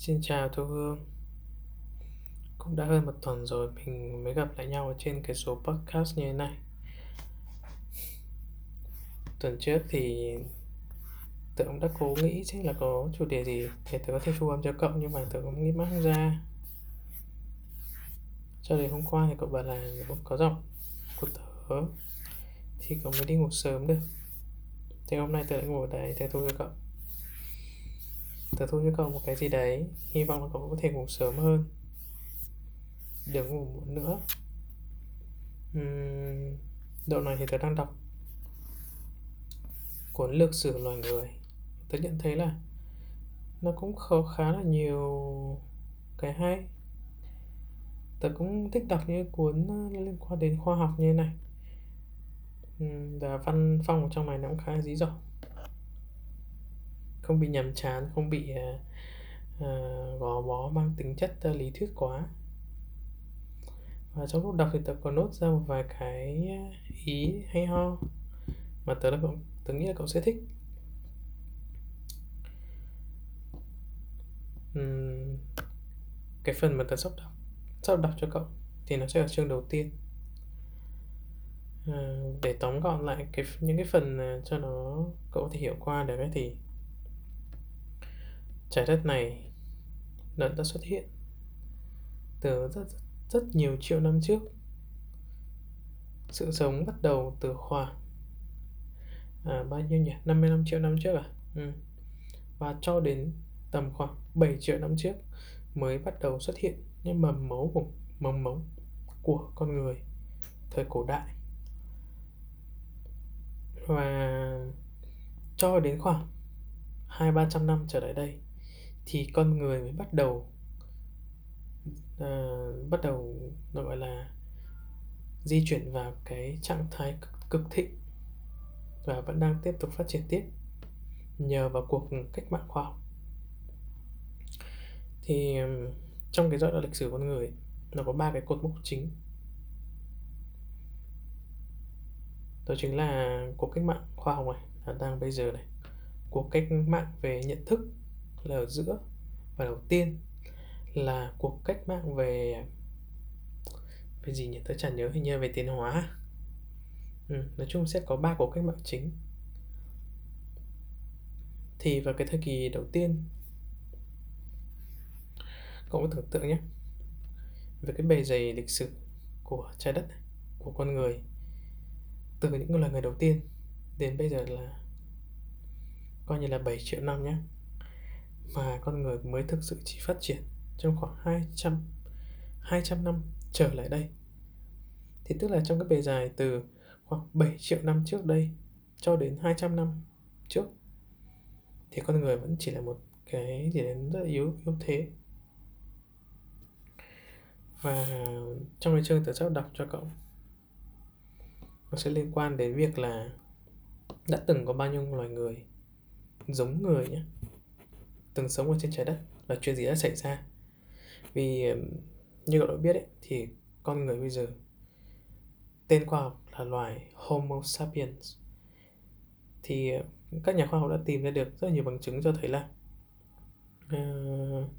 Xin chào Thu Hương. Cũng đã hơn một tuần rồi mình mới gặp lại nhau ở trên cái số podcast như thế này. Tuần trước thì tớ cũng đã cố nghĩ xem là có chủ đề gì để tớ có thể thu âm cho cậu, nhưng mà tớ cũng nghĩ mãi không ra. Cho đến hôm qua thì cậu bảo là có giọng của tớ, thì cậu mới đi ngủ sớm được. Thế hôm nay tớ lại ngủ ở đây, tớ thu cho cậu. Tớ thu cho cậu một cái gì đấy Hy vọng là cậu có thể ngủ sớm hơn. Đừng ngủ muộn nữa. Uhm, Độ này thì tớ đang đọc Cuốn lược sử loài người. Tớ nhận thấy là Nó cũng khó khá là nhiều Cái hay. Tớ cũng thích đọc những cuốn ờ, liên quan đến khoa học như thế này Và văn phong ở trong này nó cũng khá là dí dỏm không bị nhàm chán không bị uh, uh, gò bó mang tính chất uh, lý thuyết quá. Và trong lúc đọc thì tớ có nốt ra một vài cái ý hay ho mà tớ là cậu tớ nghĩ là cậu sẽ thích. Uhm, cái phần mà tớ sắp đọc sắp đọc cho cậu thì nó sẽ ở chương đầu tiên. À, để tóm gọn lại cái những cái phần cho nó cậu có thể hiểu qua được ấy thì trái đất này nó đã xuất hiện từ rất rất nhiều triệu năm trước. Sự sống bắt đầu từ khoảng à, bao nhiêu nhỉ? 55 triệu năm trước à? Ừ. và cho đến tầm khoảng 7 triệu năm trước mới bắt đầu xuất hiện những mầm mống của mầm mống của con người thời cổ đại. Và cho đến khoảng hai ba trăm năm trở lại đây thì con người mới bắt đầu uh, bắt đầu nó gọi là di chuyển vào cái trạng thái cực, cực thịnh và vẫn đang tiếp tục phát triển tiếp nhờ vào cuộc cách mạng khoa học. Thì trong cái giai đoạn lịch sử con người nó có ba cái cột mốc chính. Đó chính là cuộc cách mạng khoa học này là đang bây giờ này. Cuộc cách mạng về nhận thức là ở giữa và đầu tiên là cuộc cách mạng về về gì nhỉ? Tôi chẳng nhớ hình như về tiến hóa. Ừ, nói chung sẽ có ba cuộc cách mạng chính. Thì vào cái thời kỳ đầu tiên cậu có tưởng tượng nhé về cái bề dày lịch sử của trái đất này, của con người từ những loài người đầu tiên đến bây giờ là coi như là 7 triệu năm nhé mà con người mới thực sự chỉ phát triển trong khoảng 200 200 năm trở lại đây. Thì tức là trong cái bề dài từ khoảng 7 triệu năm trước đây cho đến 200 năm trước, thì con người vẫn chỉ là một cái gì đấy rất là yếu yếu thế. Và trong cái chương tớ sắp đọc cho cậu, nó sẽ liên quan đến việc là đã từng có bao nhiêu loài người, giống người nhé từng sống ở trên trái đất và chuyện gì đã xảy ra. Vì như cậu đã biết ấy, thì con người bây giờ tên khoa học là loài Homo sapiens. Thì các nhà khoa học đã tìm ra được rất nhiều bằng chứng cho thấy là uh,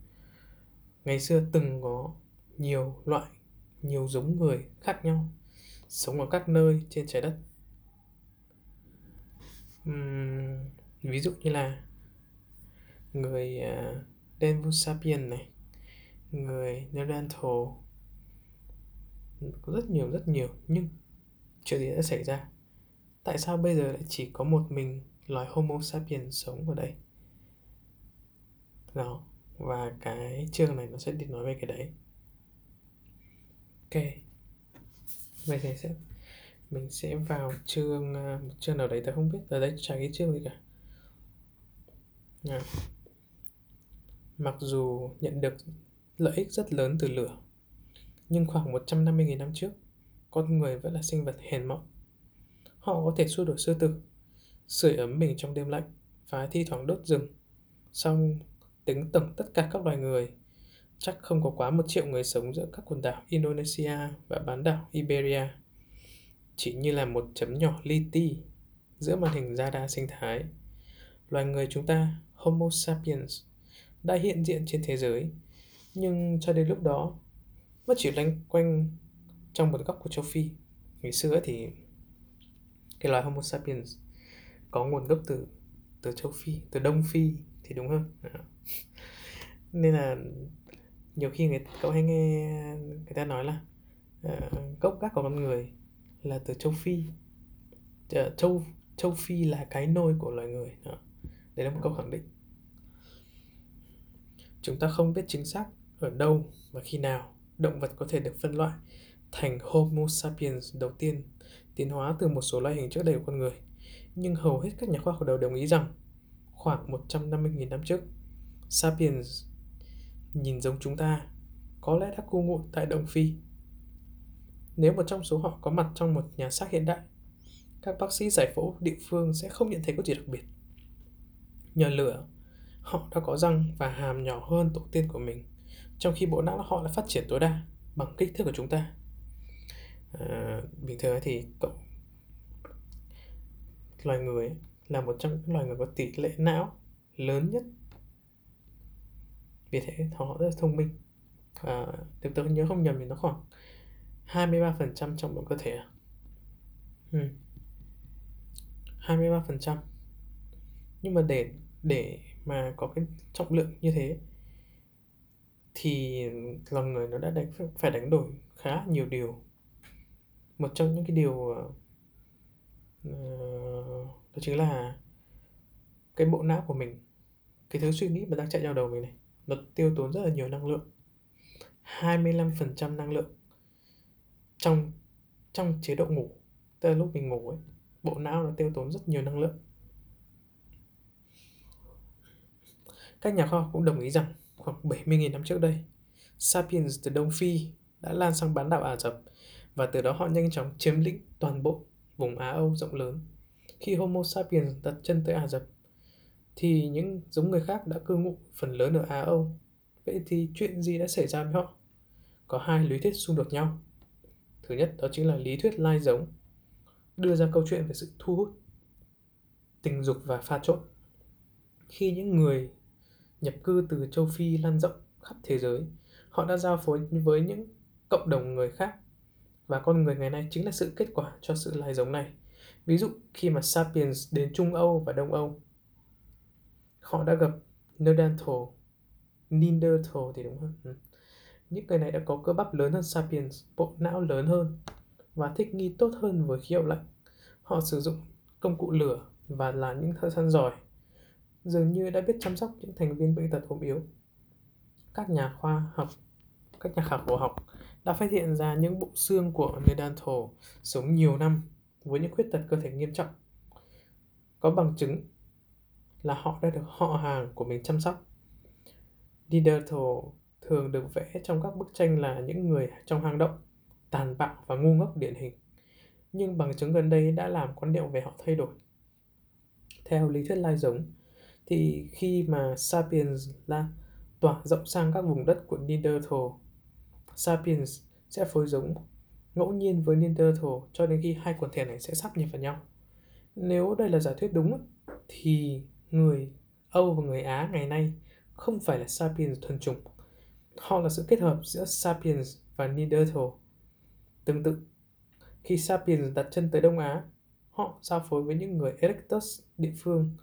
ngày xưa từng có nhiều loại nhiều giống người khác nhau sống ở các nơi trên trái đất. Um, ví dụ như là người à, uh, Denvus Sapien này. Người Neanderthal có rất nhiều rất nhiều nhưng chuyện gì đã xảy ra? Tại sao bây giờ lại chỉ có một mình loài Homo sapiens sống ở đây? Đó và cái chương này nó sẽ đi nói về cái đấy. Ok. Vậy thì sẽ mình sẽ vào chương à, một chương nào đấy ta không biết. Ở đây chả cái chương gì cả. Nào mặc dù nhận được lợi ích rất lớn từ lửa. Nhưng khoảng 150.000 năm trước, con người vẫn là sinh vật hèn mọn. Họ có thể xua đuổi sư tử, sưởi ấm mình trong đêm lạnh và thi thoảng đốt rừng. Song tính tổng tất cả các loài người, chắc không có quá một triệu người sống giữa các quần đảo Indonesia và bán đảo Iberia. Chỉ như là một chấm nhỏ li ti giữa màn hình radar sinh thái. Loài người chúng ta, Homo sapiens, đã hiện diện trên thế giới. Nhưng cho đến lúc đó nó chỉ loanh quanh trong một góc của châu Phi. Ngày xưa thì cái loài Homo sapiens có nguồn gốc từ từ châu Phi từ Đông Phi thì đúng hơn. Nên là nhiều khi người cậu hay nghe người ta nói là uh, gốc gác của con người là từ châu Phi. Uh, châu châu Phi là cái nôi của loài người. Đó. đấy là một câu khẳng định chúng ta không biết chính xác ở đâu và khi nào động vật có thể được phân loại thành Homo sapiens đầu tiên tiến hóa từ một số loài hình trước đây của con người. Nhưng hầu hết các nhà khoa học đều đồng ý rằng khoảng 150.000 năm trước, sapiens nhìn giống chúng ta có lẽ đã cư ngụ tại Đông Phi. Nếu một trong số họ có mặt trong một nhà xác hiện đại, các bác sĩ giải phẫu địa phương sẽ không nhận thấy có gì đặc biệt. Nhờ lửa, họ đã có răng và hàm nhỏ hơn tổ tiên của mình, trong khi bộ não họ đã phát triển tối đa bằng kích thước của chúng ta. À, bình thường thì cậu loài người là một trong những loài người có tỷ lệ não lớn nhất vì thế họ rất là thông minh à, nếu tôi nhớ không nhầm thì nó khoảng 23% trong bộ cơ thể à? ừ. 23% nhưng mà để để mà có cái trọng lượng như thế thì lòng người nó đã đánh phải đánh đổi khá nhiều điều. Một trong những cái điều uh, đó chính là cái bộ não của mình cái thứ suy nghĩ mà đang chạy vào đầu mình này nó tiêu tốn rất là nhiều năng lượng 25% năng lượng trong trong chế độ ngủ. Tức là lúc mình ngủ ấy bộ não nó tiêu tốn rất nhiều năng lượng. Các nhà khoa học cũng đồng ý rằng khoảng 70.000 năm trước đây Sapiens từ Đông Phi đã lan sang bán đảo Ả Rập và từ đó họ nhanh chóng chiếm lĩnh toàn bộ vùng Á Âu rộng lớn. Khi Homo sapiens đặt chân tới Ả Rập, thì những giống người khác đã cư ngụ phần lớn ở Á Âu. Vậy thì chuyện gì đã xảy ra với họ? Có hai lý thuyết xung đột nhau. Thứ nhất đó chính là lý thuyết lai giống, đưa ra câu chuyện về sự thu hút, tình dục và pha trộn. Khi những người nhập cư từ châu Phi lan rộng khắp thế giới, họ đã giao phối với những cộng đồng người khác và con người ngày nay chính là sự kết quả cho sự lai giống này. Ví dụ khi mà Sapiens đến Trung Âu và Đông Âu, họ đã gặp Neanderthal, Neanderthal thì đúng hơn. Ừ. Những người này đã có cơ bắp lớn hơn Sapiens, bộ não lớn hơn và thích nghi tốt hơn với khí hậu lạnh. Họ sử dụng công cụ lửa và là những thợ săn giỏi. Dường như đã biết chăm sóc những thành viên bệnh tật ốm yếu. Các nhà khoa học, các nhà khảo cổ học đã phát hiện ra những bộ xương của Neanderthal sống nhiều năm với những khuyết tật cơ thể nghiêm trọng. Có bằng chứng là họ đã được họ hàng của mình chăm sóc. Neanderthal thường được vẽ trong các bức tranh là những người trong hang động, tàn bạo và ngu ngốc điển hình. Nhưng bằng chứng gần đây đã làm quan niệm về họ thay đổi. Theo lý thuyết lai giống, thì khi mà Sapiens là tỏa rộng sang các vùng đất của Neanderthal Sapiens sẽ phối giống ngẫu nhiên với Neanderthal cho đến khi hai quần thể này sẽ sắp nhập vào nhau. Nếu đây là giả thuyết đúng thì người Âu và người Á ngày nay không phải là Sapiens thuần chủng. Họ là sự kết hợp giữa Sapiens và Neanderthal. Tương tự, khi Sapiens đặt chân tới Đông Á, họ giao phối với những người Erectus địa phương.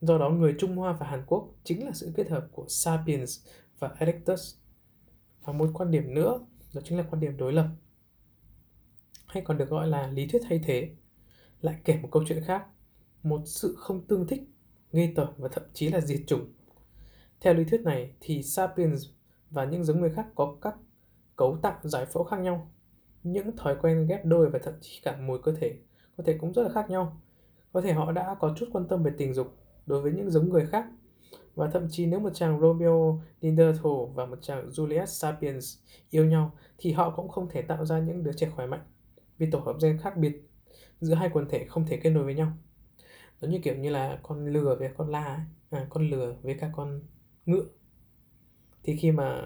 Do đó, người Trung Hoa và Hàn Quốc chính là sự kết hợp của Sapiens và Erectus. Và một quan điểm nữa đó chính là quan điểm đối lập. Hay còn được gọi là lý thuyết thay thế. Lại kể một câu chuyện khác một sự không tương thích nghi tởm và thậm chí là diệt chủng. Theo lý thuyết này thì sapiens và những giống người khác có các cấu tạo giải phẫu khác nhau. Những thói quen ghép đôi và thậm chí cả mùi cơ thể có thể cũng rất là khác nhau. Có thể họ đã có chút quan tâm về tình dục đối với những giống người khác và thậm chí nếu một chàng Romeo Neanderthal và một chàng Juliet Sapiens yêu nhau thì họ cũng không thể tạo ra những đứa trẻ khỏe mạnh vì tổ hợp gen khác biệt giữa hai quần thể không thể kết nối với nhau. Nó như kiểu như là con lừa với con la ấy. À, con lừa với cả con ngựa thì khi mà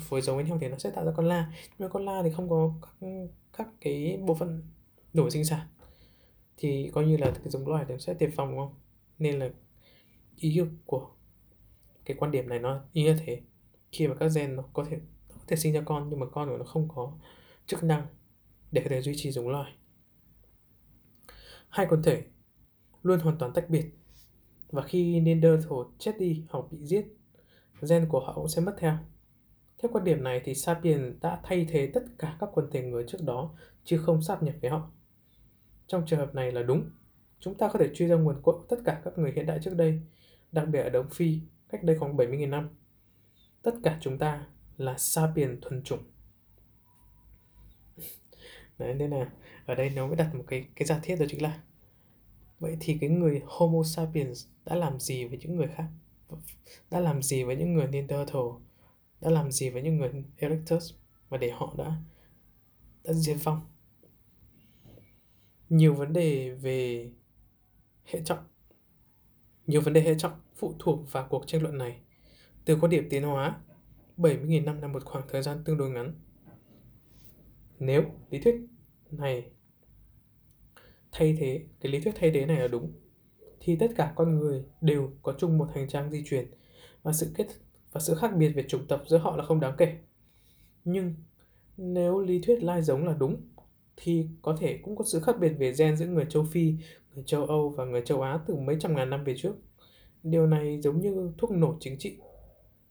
phối giống với nhau thì nó sẽ tạo ra con la nhưng mà con la thì không có các, các cái bộ phận đổi sinh sản thì coi như là cái giống loài nó sẽ tiệt phòng đúng không nên là ý của cái quan điểm này nó ý như thế khi mà các gen nó có thể nó có thể sinh ra con nhưng mà con của nó không có chức năng để có thể duy trì giống loài hai quần thể luôn hoàn toàn tách biệt và khi Neanderthal chết đi hoặc bị giết gen của họ cũng sẽ mất theo theo quan điểm này thì Sapiens đã thay thế tất cả các quần thể người trước đó chứ không sáp nhập với họ. Trong trường hợp này là đúng. Chúng ta có thể truy ra nguồn cội của tất cả các người hiện đại trước đây, đặc biệt ở Đông Phi, cách đây khoảng 70.000 năm. Tất cả chúng ta là sapien thuần chủng. Đấy, nên là ở đây nó mới đặt một cái cái giả thiết đó chính là vậy thì cái người Homo sapiens đã làm gì với những người khác? Đã làm gì với những người Neanderthal đã làm gì với những người Erectus mà để họ đã đã diệt vong nhiều vấn đề về hệ trọng nhiều vấn đề hệ trọng phụ thuộc vào cuộc tranh luận này từ quan điểm tiến hóa 70.000 năm là một khoảng thời gian tương đối ngắn nếu lý thuyết này thay thế cái lý thuyết thay thế này là đúng thì tất cả con người đều có chung một hành trang di truyền và sự kết và sự khác biệt về chủng tộc giữa họ là không đáng kể. Nhưng nếu lý thuyết lai giống là đúng thì có thể cũng có sự khác biệt về gen giữa người châu Phi, người châu Âu và người châu Á từ mấy trăm ngàn năm về trước. Điều này giống như thuốc nổ chính trị,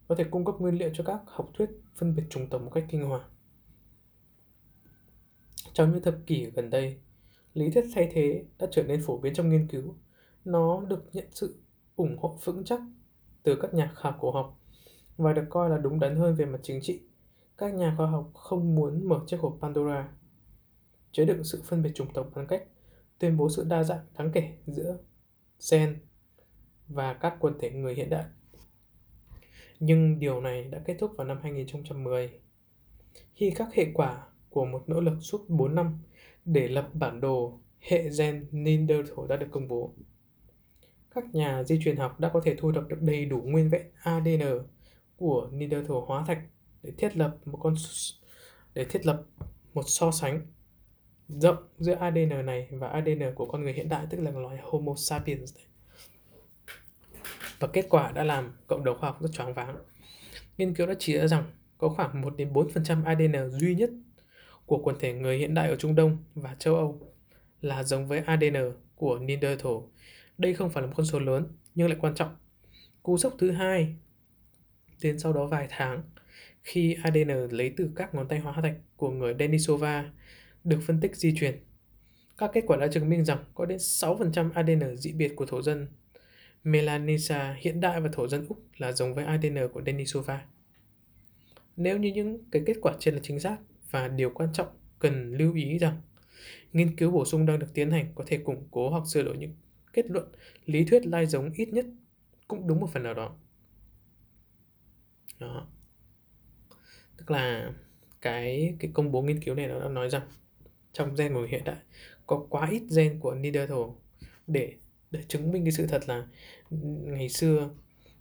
có thể cung cấp nguyên liệu cho các học thuyết phân biệt chủng tộc một cách kinh hoàng. Trong những thập kỷ gần đây, lý thuyết thay thế đã trở nên phổ biến trong nghiên cứu. Nó được nhận sự ủng hộ vững chắc từ các nhà khảo cổ học và được coi là đúng đắn hơn về mặt chính trị. Các nhà khoa học không muốn mở chiếc hộp Pandora, chứa đựng sự phân biệt chủng tộc bằng cách tuyên bố sự đa dạng, đáng kể giữa gen và các quần thể người hiện đại. Nhưng điều này đã kết thúc vào năm 2010 khi các hệ quả của một nỗ lực suốt 4 năm để lập bản đồ hệ gen Neanderthal đã được công bố. Các nhà di truyền học đã có thể thu thập được đầy đủ nguyên vẹn ADN của Neanderthal hóa thạch để thiết lập một con để thiết lập một so sánh rộng giữa ADN này và ADN của con người hiện đại tức là loài Homo sapiens này. Và kết quả đã làm cộng đồng khoa học rất choáng váng. Nghiên cứu đã chỉ ra rằng có khoảng 1 đến 4% ADN duy nhất của quần thể người hiện đại ở Trung Đông và châu Âu là giống với ADN của Neanderthal. Đây không phải là một con số lớn nhưng lại quan trọng. Cú sốc thứ hai đến sau đó vài tháng, khi ADN lấy từ các ngón tay hóa thạch của người Denisova được phân tích di truyền, các kết quả đã chứng minh rằng có đến 6% ADN dị biệt của thổ dân. Melanesia hiện đại và thổ dân Úc là giống với ADN của Denisova. Nếu như những cái kết quả trên là chính xác và điều quan trọng cần lưu ý rằng nghiên cứu bổ sung đang được tiến hành có thể củng cố hoặc sửa đổi những kết luận lý thuyết lai giống ít nhất cũng đúng một phần nào đó. Đó. Tức là cái cái công bố nghiên cứu này nó đã nói rằng trong gen của hiện đại có quá ít gen của Neanderthal để để chứng minh cái sự thật là ngày xưa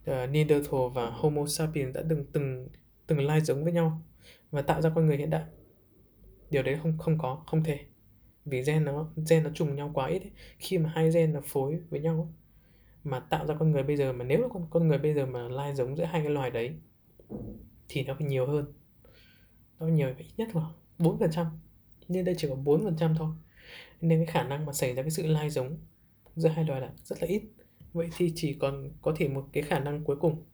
uh, Neanderthal và Homo sapiens đã từng từng từng lai giống với nhau và tạo ra con người hiện đại. Điều đấy không không có không thể. Vì gen nó gen nó trùng nhau quá ít ấy. khi mà hai gen nó phối với nhau ấy, mà tạo ra con người bây giờ mà nếu con con người bây giờ mà lai giống giữa hai cái loài đấy thì nó phải nhiều hơn. Nó nhiều ít nhất là bốn phần trăm nhưng đây chỉ có bốn phần trăm thôi. Nên cái khả năng mà xảy ra cái sự lai giống giữa hai loài là rất là ít. Vậy thì chỉ còn có thể một cái khả năng cuối cùng.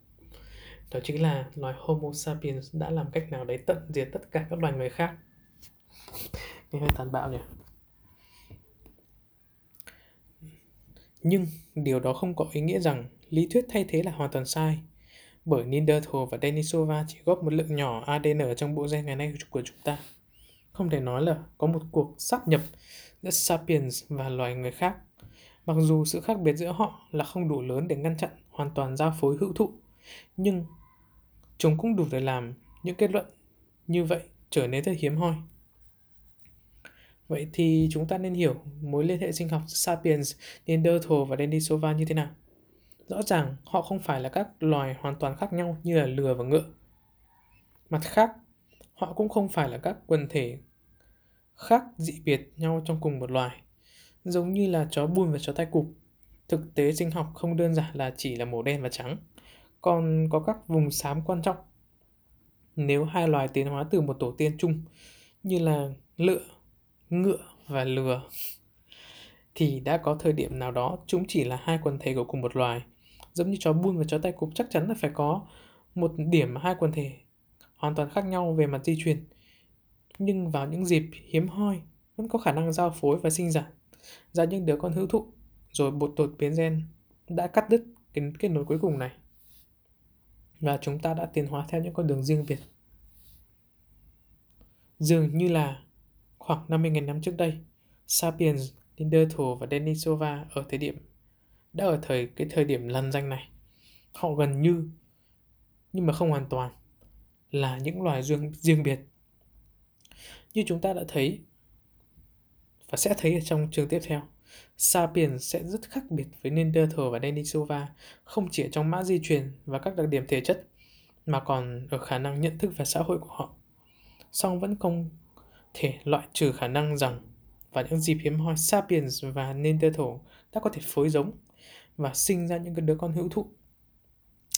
Đó chính là loài Homo sapiens đã làm cách nào đấy tận diệt tất cả các loài người khác. Nghe hơi tàn bạo nhỉ? Nhưng điều đó không có ý nghĩa rằng lý thuyết thay thế là hoàn toàn sai, bởi Neanderthal và Denisova chỉ góp một lượng nhỏ ADN ở trong bộ gen ngày nay của chúng ta. Không thể nói là có một cuộc sáp nhập giữa Sapiens và loài người khác. Mặc dù sự khác biệt giữa họ là không đủ lớn để ngăn chặn hoàn toàn giao phối hữu thụ, nhưng chúng cũng đủ để làm những kết luận như vậy trở nên rất hiếm hoi. Vậy thì chúng ta nên hiểu mối liên hệ sinh học Sapiens, Neanderthal và Denisova như thế nào? Rõ ràng họ không phải là các loài hoàn toàn khác nhau như là lừa và ngựa. Mặt khác, họ cũng không phải là các quần thể khác dị biệt nhau trong cùng một loài, giống như là chó bùn và chó tai cụp. Thực tế sinh học không đơn giản là chỉ là màu đen và trắng. còn có các vùng xám quan trọng. Nếu hai loài tiến hóa từ một tổ tiên chung như là lựa, ngựa và lừa thì đã có thời điểm nào đó chúng chỉ là hai quần thể của cùng một loài. Giống như chó buôn và chó tay cụp chắc chắn là phải có một điểm mà hai quần thể hoàn toàn khác nhau về mặt di truyền. Nhưng vào những dịp hiếm hoi vẫn có khả năng giao phối và sinh sản ra những đứa con hữu thụ rồi bột đột biến gen đã cắt đứt cái kết nối cuối cùng này. Và chúng ta đã tiến hóa theo những con đường riêng biệt. Dường như là khoảng 50.000 năm trước đây Sapiens, Neanderthal và Denisova ở thời điểm đã ở thời cái thời điểm lần danh này. Họ gần như nhưng mà không hoàn toàn là những loài riêng, riêng biệt như chúng ta đã thấy và sẽ thấy ở trong chương tiếp theo. Sapiens sẽ rất khác biệt với Neanderthal và Denisova, không chỉ ở trong mã di truyền và các đặc điểm thể chất, mà còn ở khả năng nhận thức và xã hội của họ. Song vẫn không thể loại trừ khả năng rằng vào những dịp hiếm hoi Sapiens và Neanderthal đã có thể phối giống và sinh ra những đứa con hữu thụ.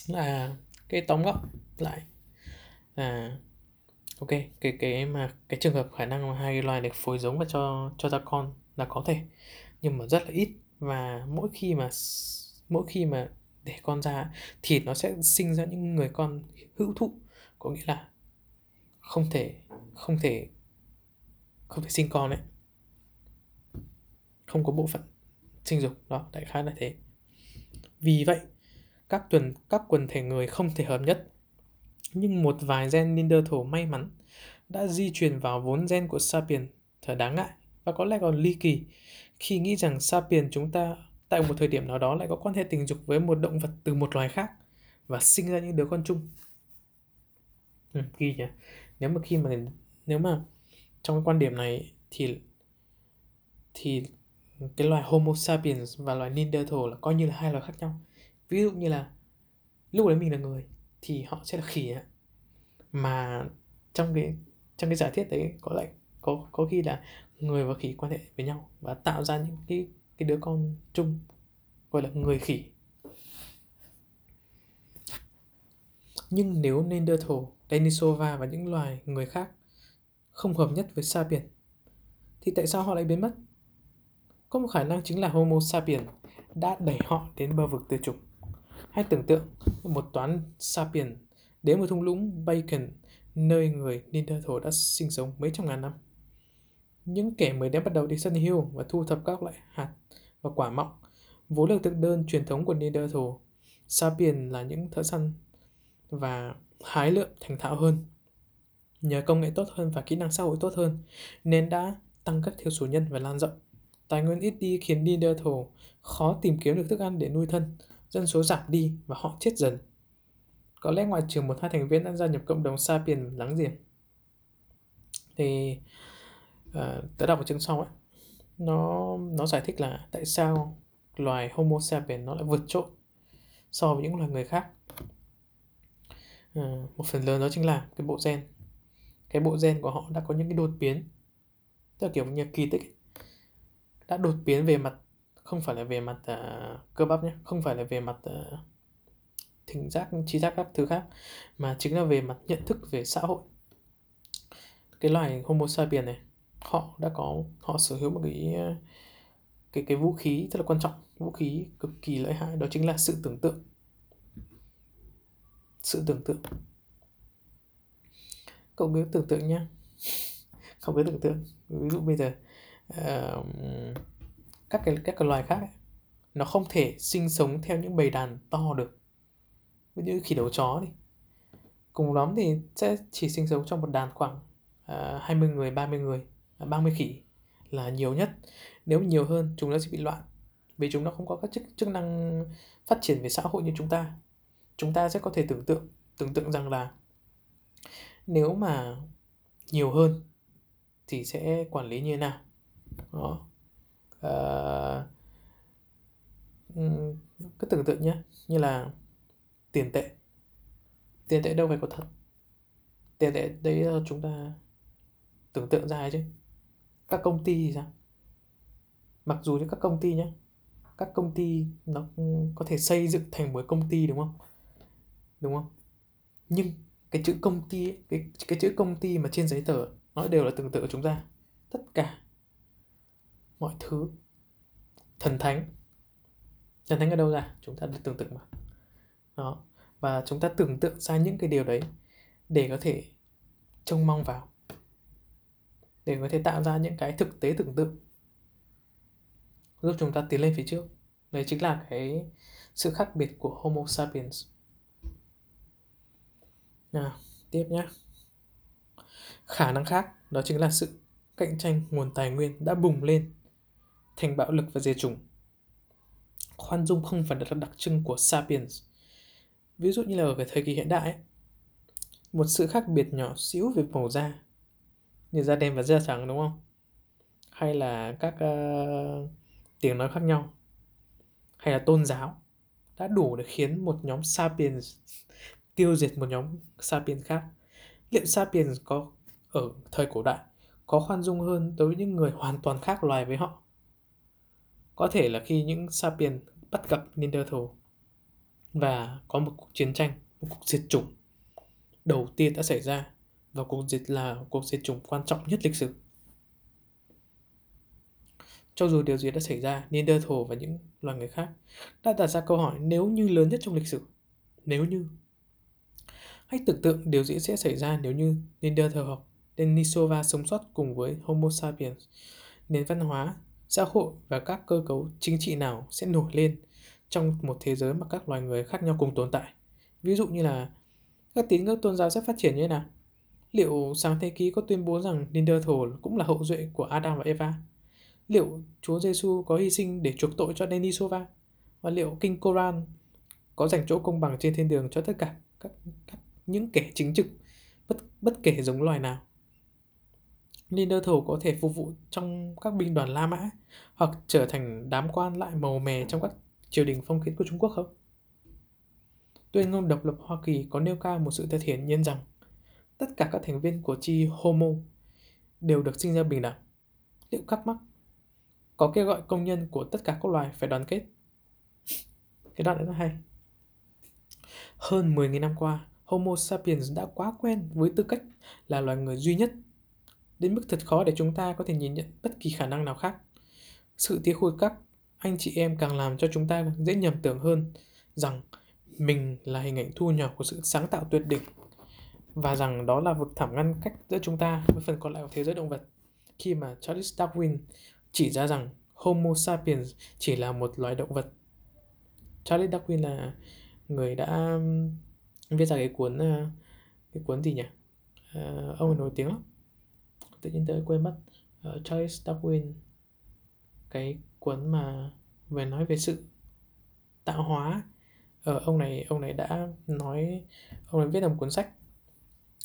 Là cái tóm gọn lại à, ok cái cái mà cái trường hợp khả năng mà hai loài được phối giống và cho cho ra con là có thể nhưng mà rất là ít và mỗi khi mà mỗi khi mà để con ra thì nó sẽ sinh ra những người con hữu thụ có nghĩa là không thể không thể không thể sinh con đấy không có bộ phận sinh dục đó đại khái là thế. Vì vậy các tuần các quần thể người không thể hợp nhất nhưng một vài gen Neanderthal may mắn đã di truyền vào vốn gen của Sapien thật đáng ngại và có lẽ còn ly kỳ khi nghĩ rằng Sapien chúng ta tại một thời điểm nào đó lại có quan hệ tình dục với một động vật từ một loài khác và sinh ra những đứa con chung. Ừ, ghi nhỉ. Nếu mà khi mà nếu mà trong cái quan điểm này thì thì cái loài Homo sapiens và loài Neanderthal là coi như là hai loài khác nhau. Ví dụ như là lúc đấy mình là người thì họ sẽ là khỉ mà trong cái trong cái giả thiết đấy có lại có có khi là người và khỉ quan hệ với nhau và tạo ra những cái cái đứa con chung gọi là người khỉ nhưng nếu Neanderthal, Denisova và những loài người khác không hợp nhất với Sapien thì tại sao họ lại biến mất? Có một khả năng chính là Homo sapiens đã đẩy họ đến bờ vực tuyệt chủng. Hãy tưởng tượng một toán sapien đến một thung lũng Bacon nơi người Neanderthal đã sinh sống mấy trăm ngàn năm. Những kẻ mới đến bắt đầu đi săn hiêu và thu thập các loại hạt và quả mọng, vốn là thực đơn truyền thống của Neanderthal. Sapien là những thợ săn và hái lượm thành thạo hơn. Nhờ công nghệ tốt hơn và kỹ năng xã hội tốt hơn, nên đã tăng các thiếu số nhân và lan rộng. Tài nguyên ít đi khiến Neanderthal khó tìm kiếm được thức ăn để nuôi thân, dân số giảm đi và họ chết dần. Có lẽ ngoại trừ một hai thành viên đã gia nhập cộng đồng Sapien láng giềng. Thì uh, tớ đọc ở chương sau ấy, nó nó giải thích là tại sao loài Homo sapiens nó lại vượt trội so với những loài người khác. Uh, một phần lớn đó chính là cái bộ gen. Cái bộ gen của họ đã có những cái đột biến, tức là kiểu như kỳ tích ấy. đã đột biến về mặt không phải là về mặt uh, cơ bắp nhé không phải là về mặt uh, thính giác trí giác các thứ khác mà chính là về mặt nhận thức về xã hội. Cái loài Homo sapiens này họ đã có họ sở hữu một cái ờ, cái cái vũ khí rất là quan trọng vũ khí cực kỳ lợi hại đó chính là sự tưởng tượng. Sự tưởng tượng. Cậu biết tưởng tượng nhá. Không biết tưởng tượng. Ví dụ bây giờ uh, các cái các cái loài khác ấy, nó không thể sinh sống theo những bầy đàn to được. Ví dụ khỉ đầu chó thì cùng lắm thì sẽ chỉ sinh sống trong một đàn khoảng à, uh, 20 người 30 người à, 30 khỉ là nhiều nhất. Nếu nhiều hơn chúng nó sẽ bị loạn. Vì chúng nó không có các chức chức năng phát triển về xã hội như chúng ta. Chúng ta sẽ có thể tưởng tượng tưởng tượng rằng là nếu mà nhiều hơn thì sẽ quản lý như thế nào. Đó uh, cứ tưởng tượng nhé như là tiền tệ. Tiền tệ đâu phải có thật. Tiền tệ đấy là chúng ta tưởng tượng ra chứ. Các công ty thì sao? Mặc dù như các công ty nhé các công ty nó có thể xây dựng thành một công ty đúng không? Đúng không? Nhưng cái chữ công ty ấy, cái cái chữ công ty mà trên giấy tờ nó đều là tưởng tượng của chúng ta. Tất cả mọi thứ. Thần thánh. Thần thánh ở đâu ra? Chúng ta được tưởng tượng mà. Đó. Và chúng ta tưởng tượng ra những cái điều đấy để có thể trông mong vào. Để có thể tạo ra những cái thực tế tưởng tượng. Giúp chúng ta tiến lên phía trước. Đấy chính là cái sự khác biệt của Homo sapiens. Nào, tiếp nhé khả năng khác, đó chính là sự cạnh tranh nguồn tài nguyên đã bùng lên thành bạo lực và diệt chủng. Khoan dung không phải là đặc trưng của sapiens. Ví dụ như là ở cái thời kỳ hiện đại ấy, một sự khác biệt nhỏ xíu về màu da như da đen và da trắng đúng không? Hay là các uh, tiếng nói khác nhau. Hay là tôn giáo đã đủ để khiến một nhóm sapiens tiêu diệt một nhóm sapiens khác. Liệu sapiens có ở thời cổ đại có khoan dung hơn đối với những người hoàn toàn khác loài với họ? Có thể là khi những Sapien bắt gặp Neanderthal và có một cuộc chiến tranh, một cuộc diệt chủng đầu tiên đã xảy ra và cuộc diệt là cuộc diệt chủng quan trọng nhất lịch sử. Cho dù điều gì đã xảy ra, Neanderthal và những loài người khác đã đặt ra câu hỏi nếu như lớn nhất trong lịch sử. Nếu như. Hãy tưởng tượng điều gì sẽ xảy ra nếu như Neanderthal học Denisova sống sót cùng với Homo sapiens. Nền văn hóa, xã hội và các cơ cấu chính trị nào sẽ nổi lên trong một thế giới mà các loài người khác nhau cùng tồn tại. Ví dụ như là các tín ngưỡng tôn giáo sẽ phát triển như thế nào? Liệu sáng thế ký có tuyên bố rằng Neanderthal cũng là hậu duệ của Adam và Eva? Liệu Chúa Giêsu có hy sinh để chuộc tội cho Denisova? Và liệu Kinh Koran có dành chỗ công bằng trên thiên đường cho tất cả các, các những kẻ chính trực bất bất kể giống loài nào? Neanderthal có thể phục vụ trong các binh đoàn La Mã hoặc trở thành đám quan lại màu mè trong các triều đình phong kiến của Trung Quốc không? Tuyên ngôn độc lập Hoa Kỳ có nêu cao một sự thật hiển nhiên rằng tất cả các thành viên của chi Homo đều được sinh ra bình đẳng. Liệu các mắc có kêu gọi công nhân của tất cả các loài phải đoàn kết? Cái đoạn đấy nó hay. Hơn 10.000 năm qua, Homo sapiens đã quá quen với tư cách là loài người duy nhất đến mức thật khó để chúng ta có thể nhìn nhận bất kỳ khả năng nào khác. Sự tiếc hôi các anh chị em càng làm cho chúng ta dễ nhầm tưởng hơn rằng mình là hình ảnh thu nhỏ của sự sáng tạo tuyệt đỉnh và rằng đó là vực thẳm ngăn cách giữa chúng ta với phần còn lại của thế giới động vật khi mà Charles Darwin chỉ ra rằng Homo sapiens chỉ là một loài động vật. Charles Darwin là người đã um, viết ra cái cuốn uh, cái cuốn gì nhỉ? Ờ, ông nổi tiếng lắm. Tự nhiên tôi quên mất. Uh, Charles Darwin cái cuốn mà về nói về sự tạo hóa. Ờ, ông này ông này đã nói ông này viết một cuốn sách.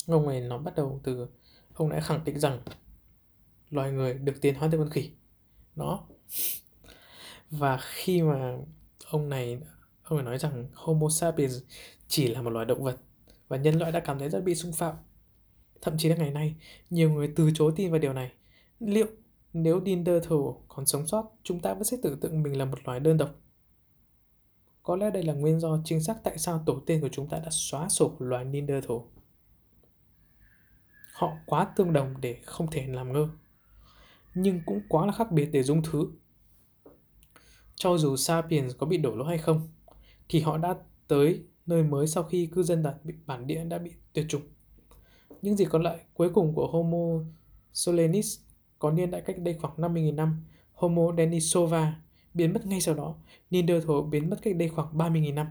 Ông này nó bắt đầu từ ông đã khẳng định rằng loài người được tiến hóa từ con khỉ. Đó. Và khi mà ông này ông này nói rằng Homo sapiens chỉ là một loài động vật và nhân loại đã cảm thấy rất bị xung phạm thậm chí là ngày nay nhiều người từ chối tin vào điều này liệu nếu Neanderthal còn sống sót, chúng ta vẫn sẽ tưởng tượng mình là một loài đơn độc. Có lẽ đây là nguyên do chính xác tại sao tổ tiên của chúng ta đã xóa sổ loài Neanderthal. Họ quá tương đồng để không thể làm ngơ, nhưng cũng quá là khác biệt để dung thứ. Cho dù Sapiens có bị đổ lỗi hay không, thì họ đã tới nơi mới sau khi cư dân bản địa đã bị tuyệt chủng. Những gì còn lại cuối cùng của Homo solenis có niên đại cách đây khoảng 50.000 năm, Homo denisova biến mất ngay sau đó, Neanderthal biến mất cách đây khoảng 30.000 năm.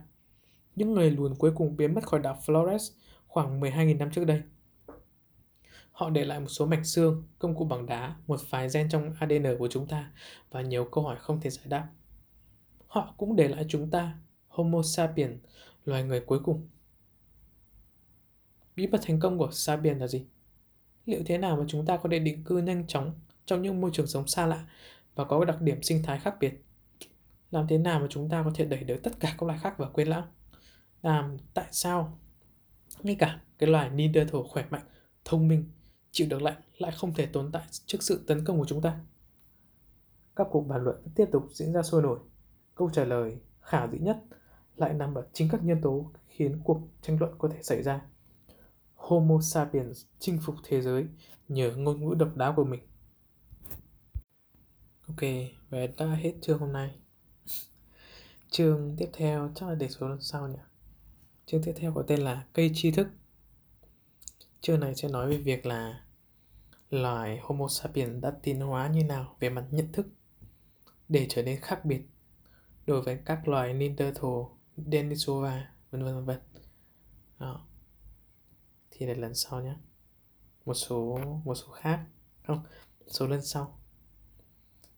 Những người lùn cuối cùng biến mất khỏi đảo Flores khoảng 12.000 năm trước đây. Họ để lại một số mảnh xương, công cụ bằng đá, một vài gen trong ADN của chúng ta và nhiều câu hỏi không thể giải đáp. Họ cũng để lại chúng ta, Homo sapiens, loài người cuối cùng. Bí mật thành công của Sabian là gì? liệu thế nào mà chúng ta có thể định cư nhanh chóng trong những môi trường sống xa lạ và có đặc điểm sinh thái khác biệt? Làm thế nào mà chúng ta có thể đẩy được tất cả các loài khác vào quên lãng? Làm tại sao ngay cả cái loài Neanderthal khỏe mạnh, thông minh, chịu được lạnh lại không thể tồn tại trước sự tấn công của chúng ta? Các cuộc bàn luận tiếp tục diễn ra sôi nổi. Câu trả lời khả dĩ nhất lại nằm ở chính các nhân tố khiến cuộc tranh luận có thể xảy ra. Homo sapiens chinh phục thế giới nhờ ngôn ngữ độc đáo của mình. Ok, và đã hết chương hôm nay. Chương tiếp theo chắc là để số lần sau nhỉ. Chương tiếp theo có tên là cây tri thức. Chương này sẽ nói về việc là loài Homo sapiens đã tiến hóa như nào về mặt nhận thức để trở nên khác biệt đối với các loài Neanderthal, Denisova, vân vân vân vân. Đó. Thì để lần sau nhé. Một số một số khác. Không số lần sau.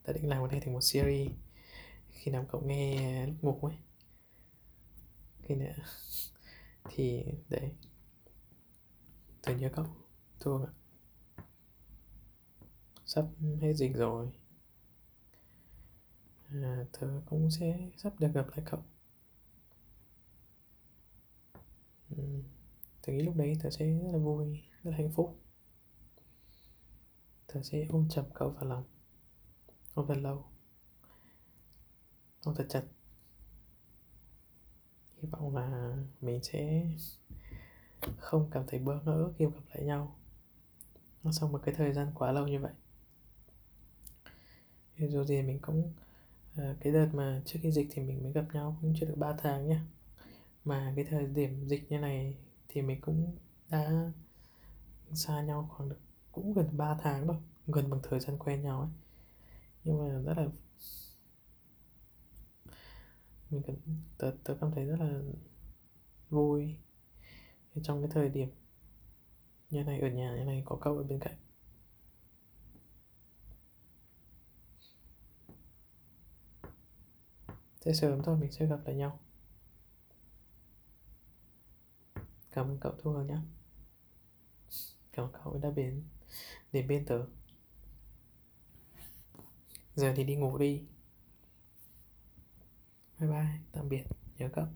Ta định làm cái này thành một series. Khi nào cậu nghe lúc ngủ ấy. Khi nữa thì đấy. Tôi nhớ cậu. Thương ạ. Sắp hết dịch rồi. À, tớ cũng sẽ sắp được gặp lại cậu. Ừ tớ nghĩ lúc đấy tớ sẽ rất là vui rất là hạnh phúc. Tớ sẽ ôm chầm cậu vào lòng ôm thật lâu ôm thật chặt. Hy vọng là mình sẽ không cảm thấy bỡ ngỡ khi gặp lại nhau. Sau một cái thời gian quá lâu như vậy. Dù gì mình cũng à, cái đợt mà trước khi dịch thì mình mới gặp nhau cũng chưa được 3 tháng nhá. Mà cái thời điểm dịch như này thì mình cũng đã xa nhau khoảng được cũng gần 3 tháng rồi gần bằng thời gian quen nhau ấy. Nhưng mà rất là mình cảm, tớ, tớ cảm thấy rất là vui trong cái thời điểm như này ở nhà như này có cậu ở bên cạnh. Sẽ sớm thôi mình sẽ gặp lại nhau. Cảm ơn cậu, thu hằng nhé cảm ơn cậu đã đến đến bên tớ. Giờ thì đi ngủ đi. Bye bye, tạm biệt, nhớ cậu.